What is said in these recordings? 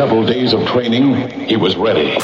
several days of training, he was ready.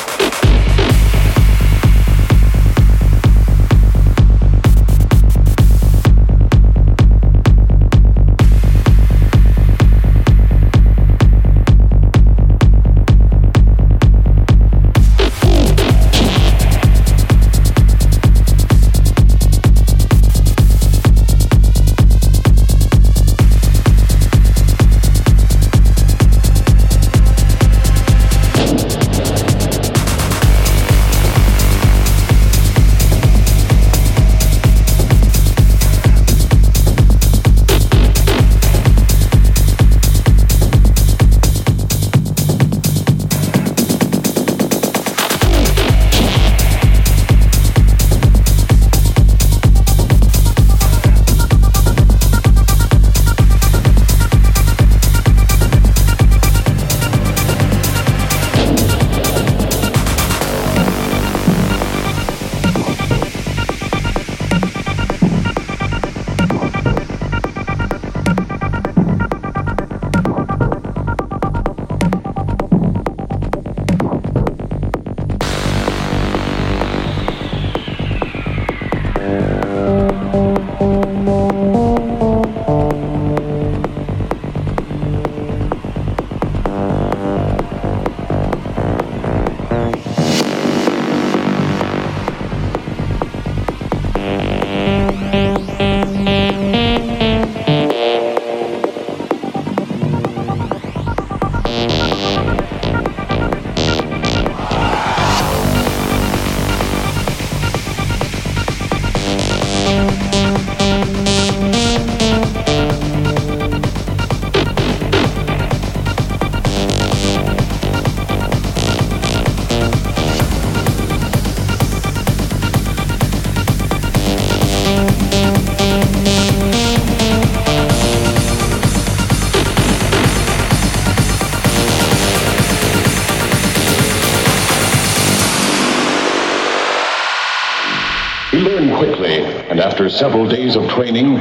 Several days of training,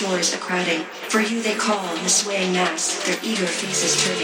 shores a crowding. For you they call in the swaying mass, their eager faces turning.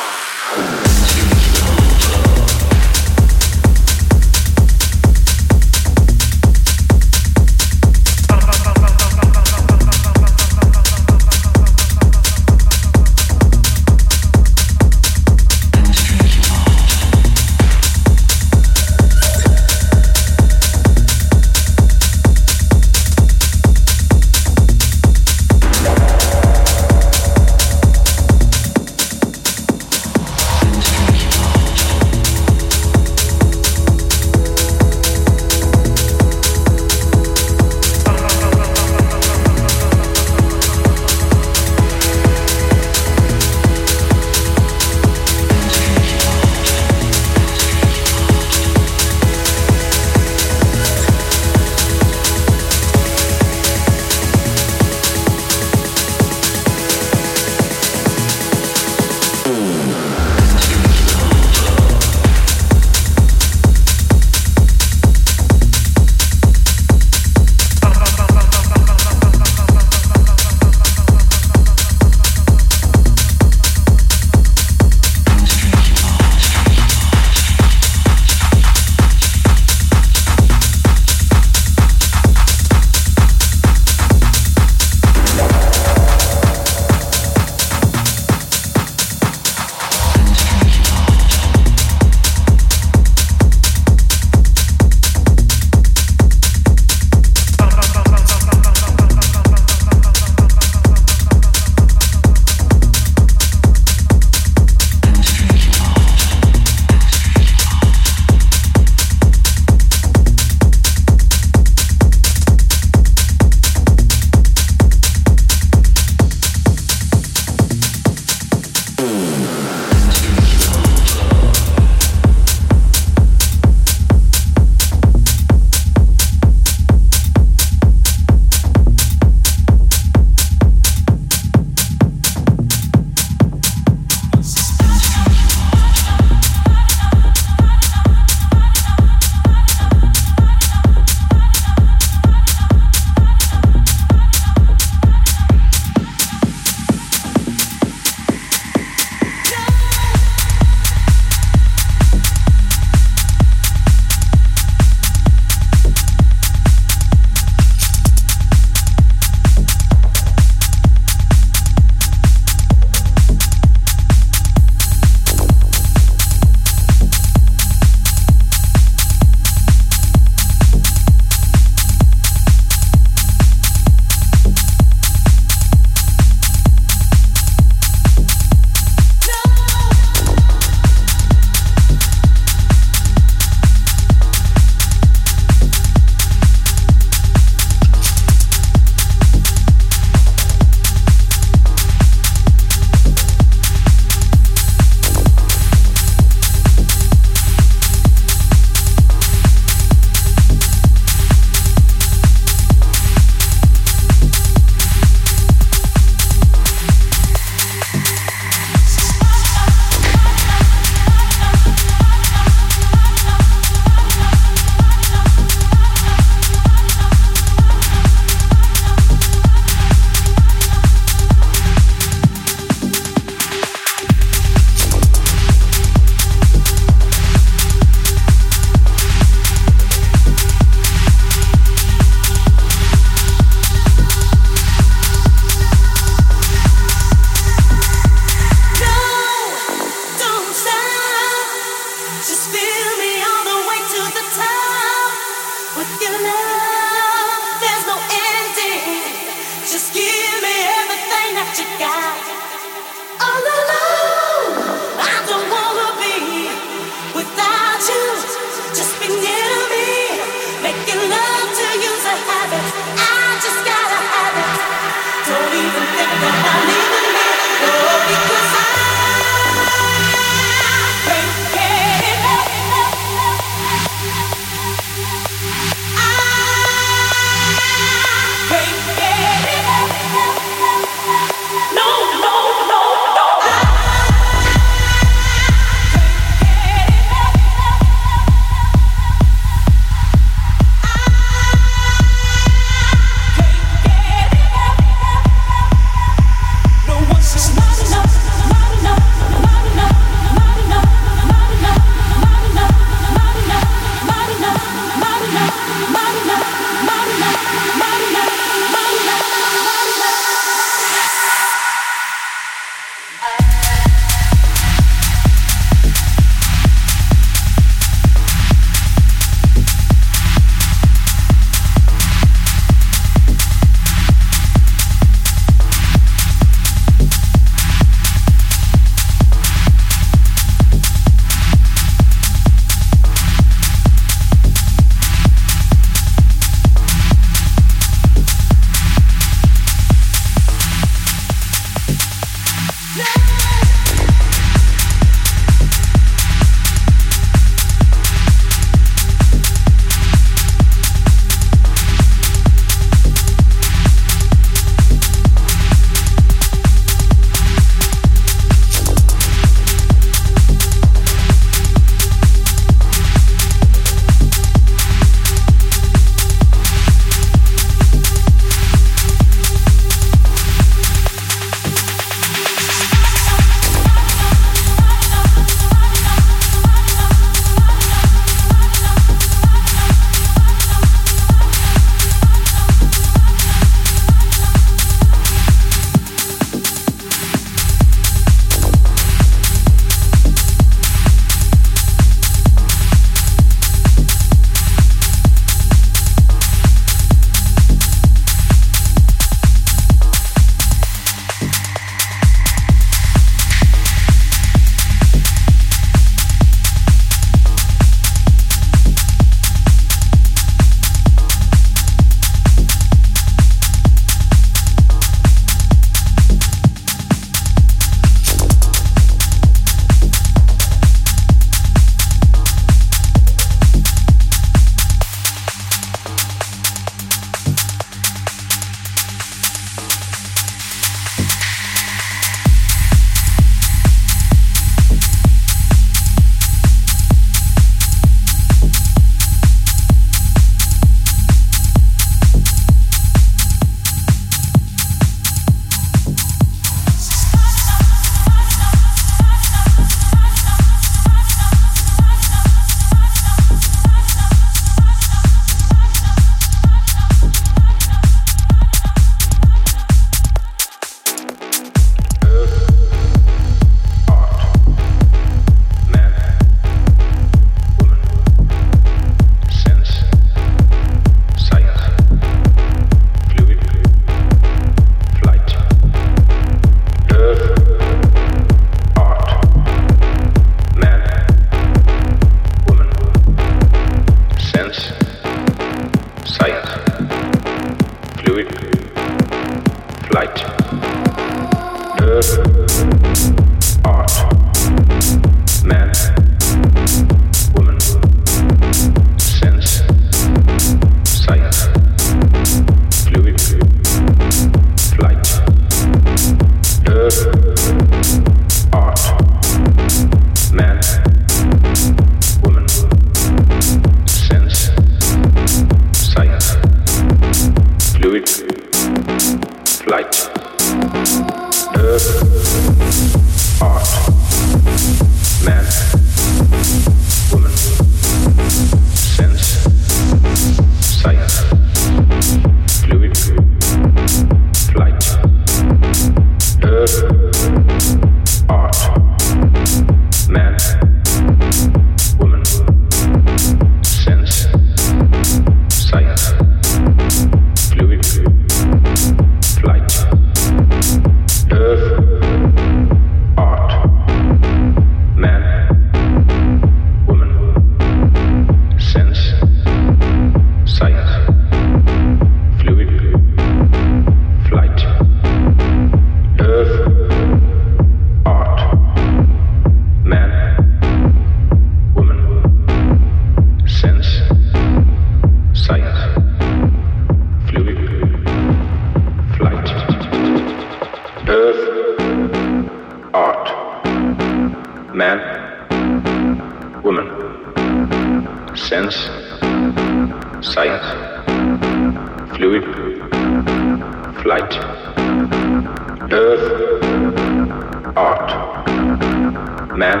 man,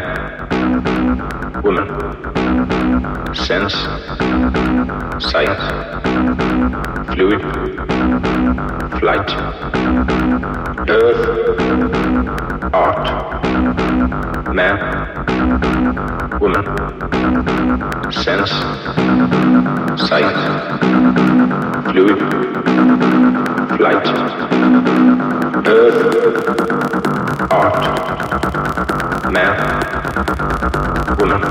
woman, sense, sight, fluid, flight, earth, art, man, woman, sense, sight, fluid, flight, earth, man, woman,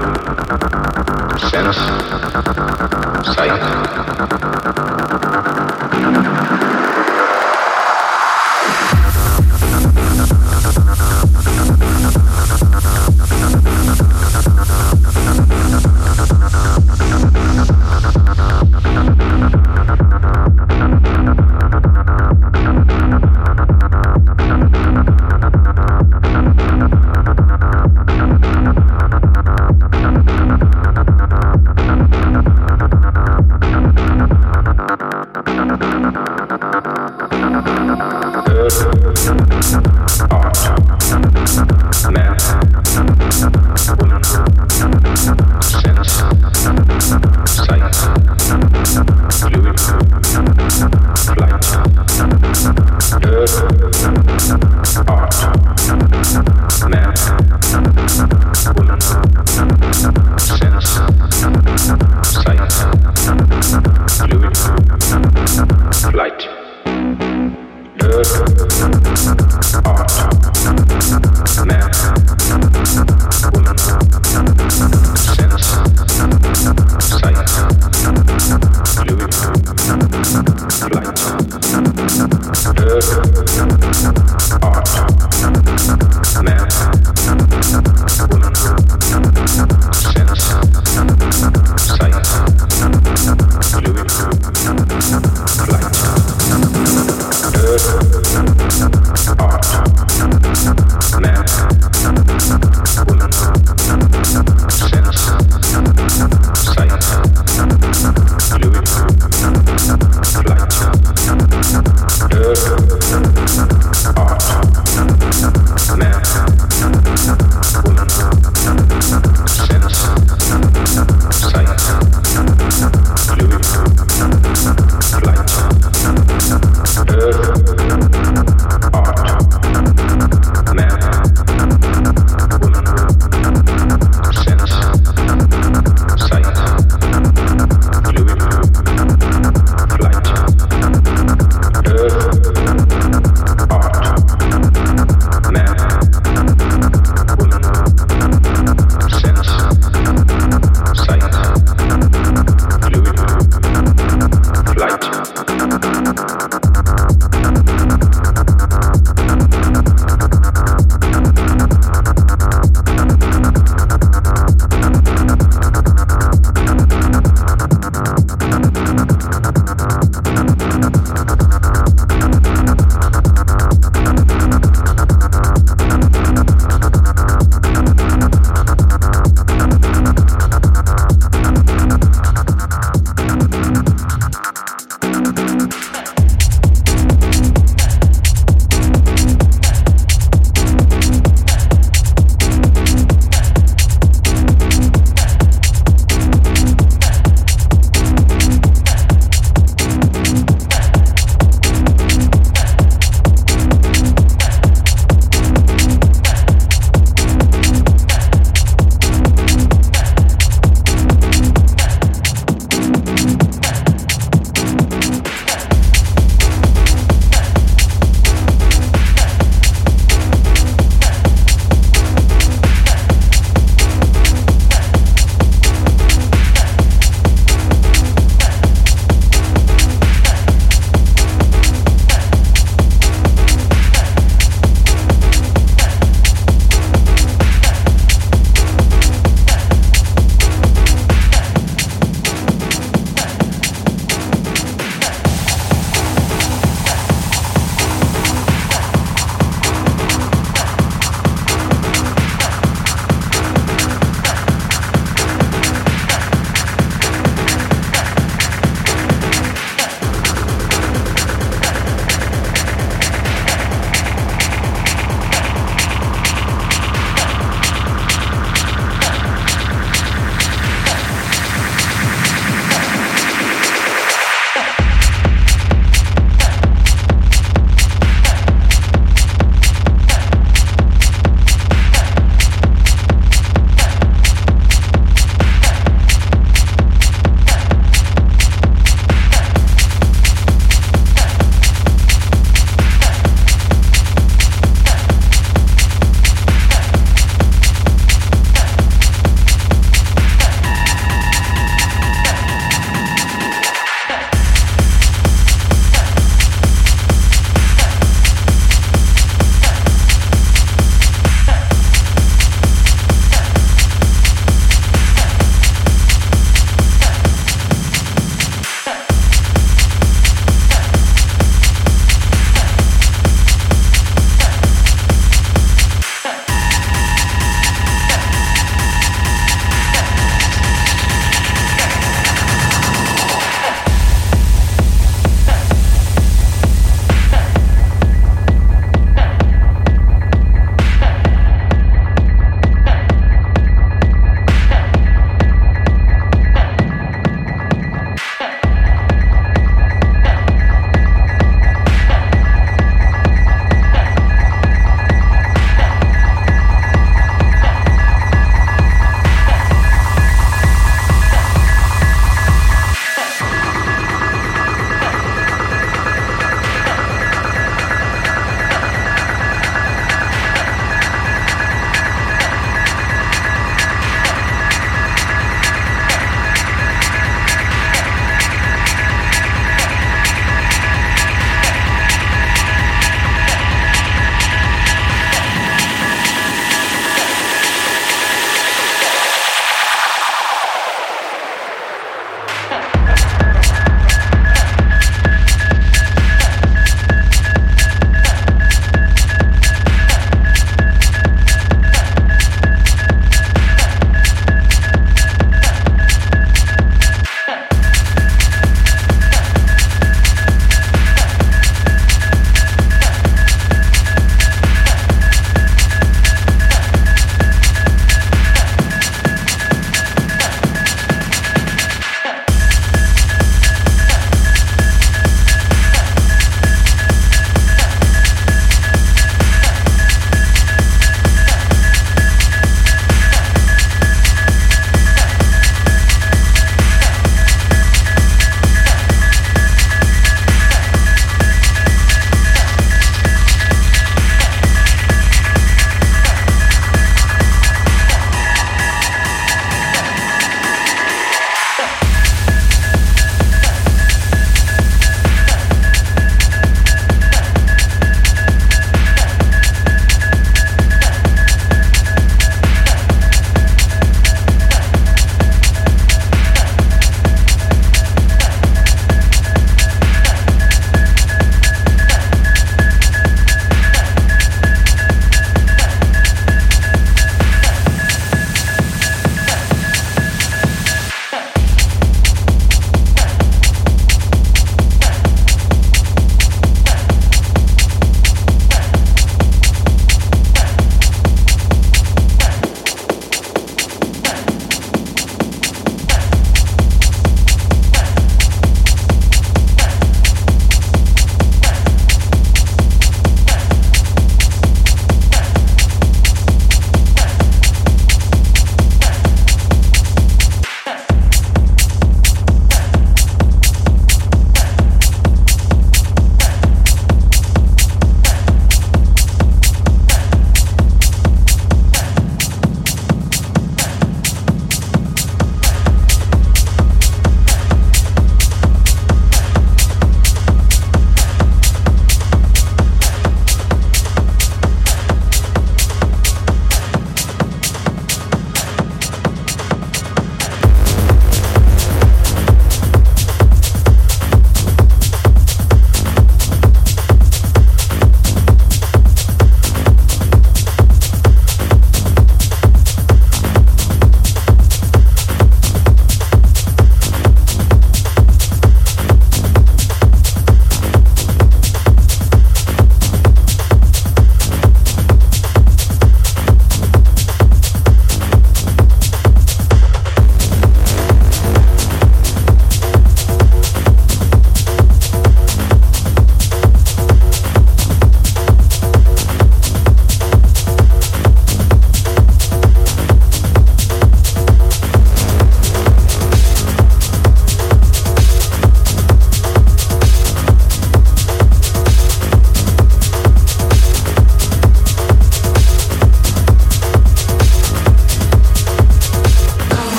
sense.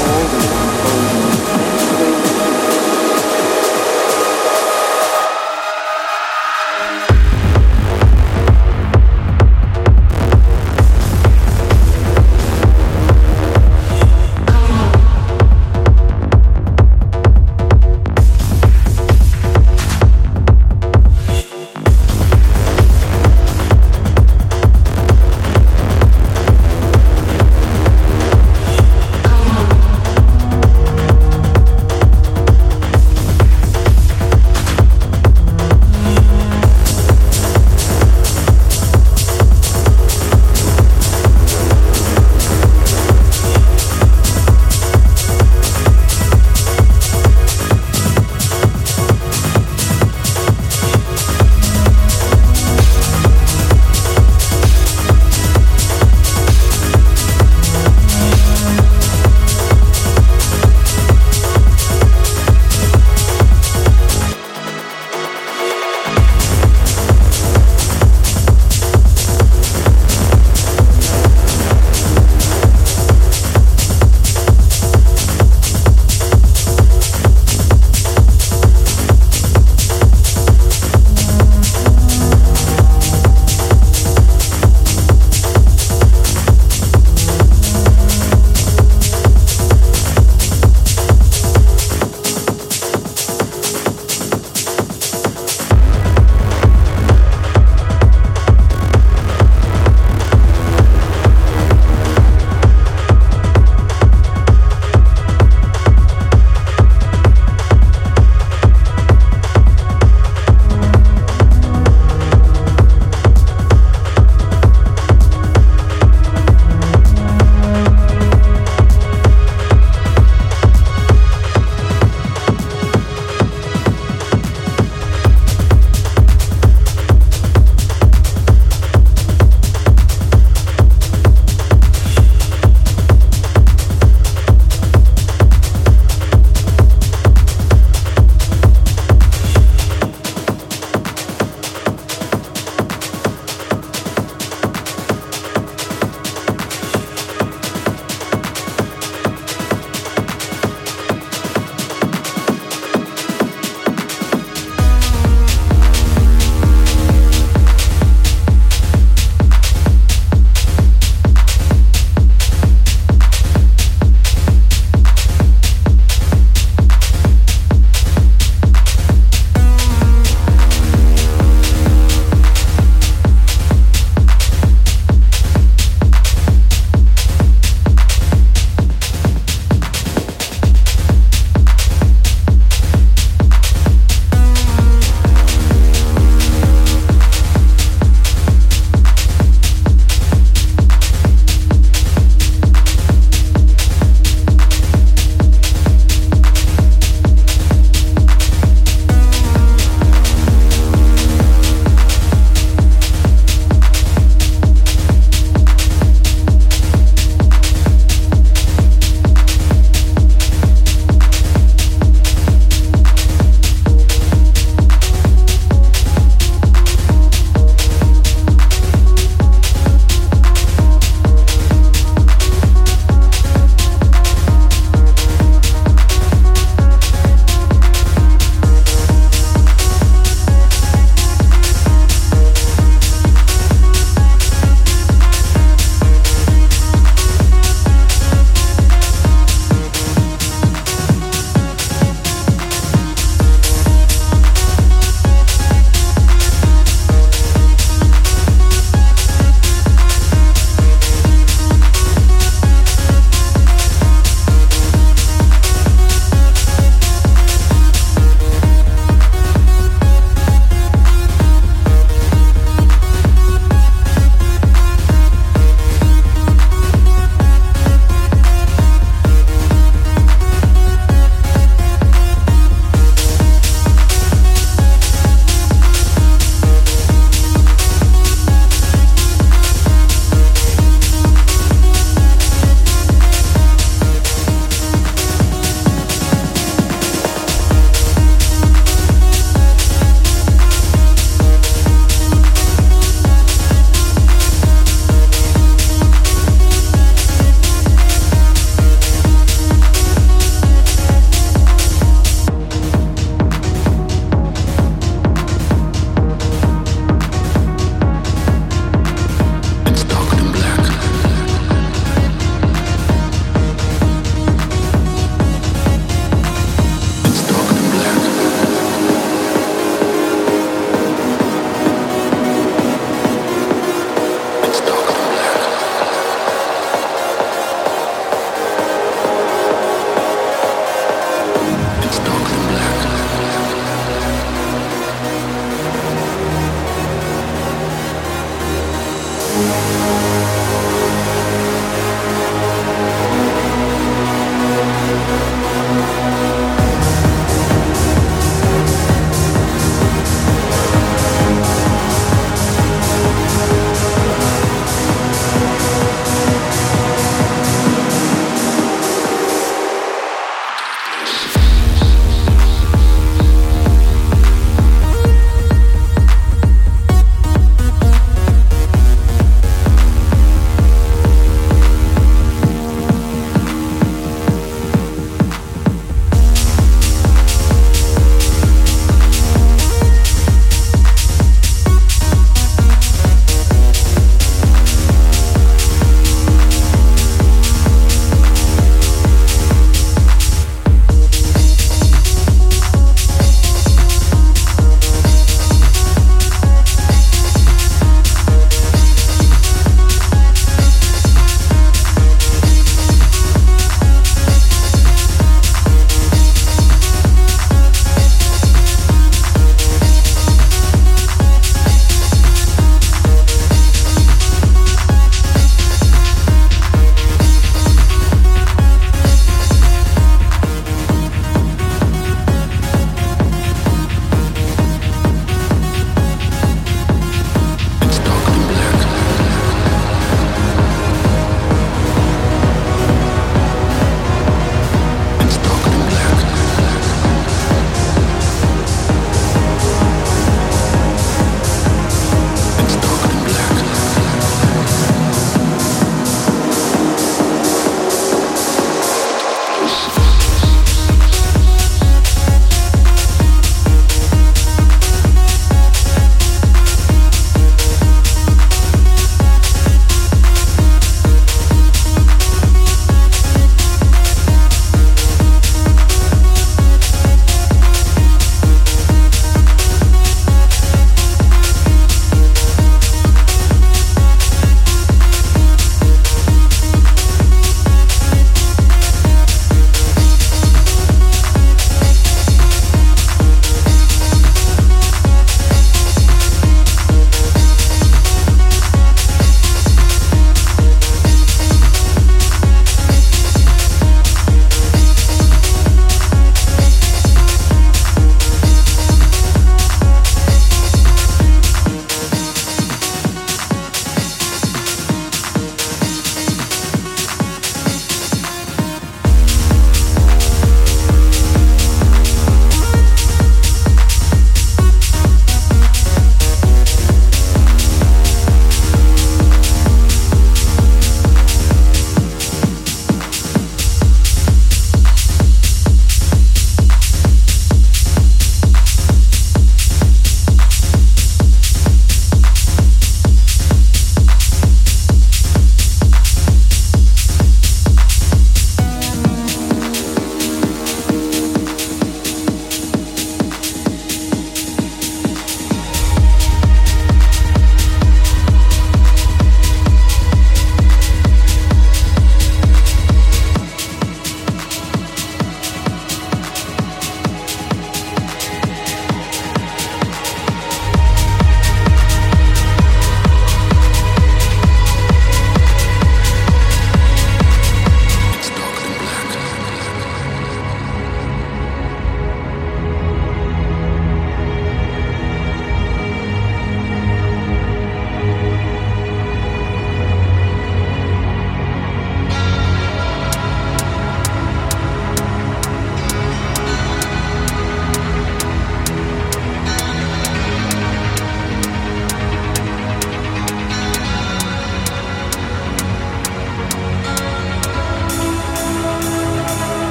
all the unfolding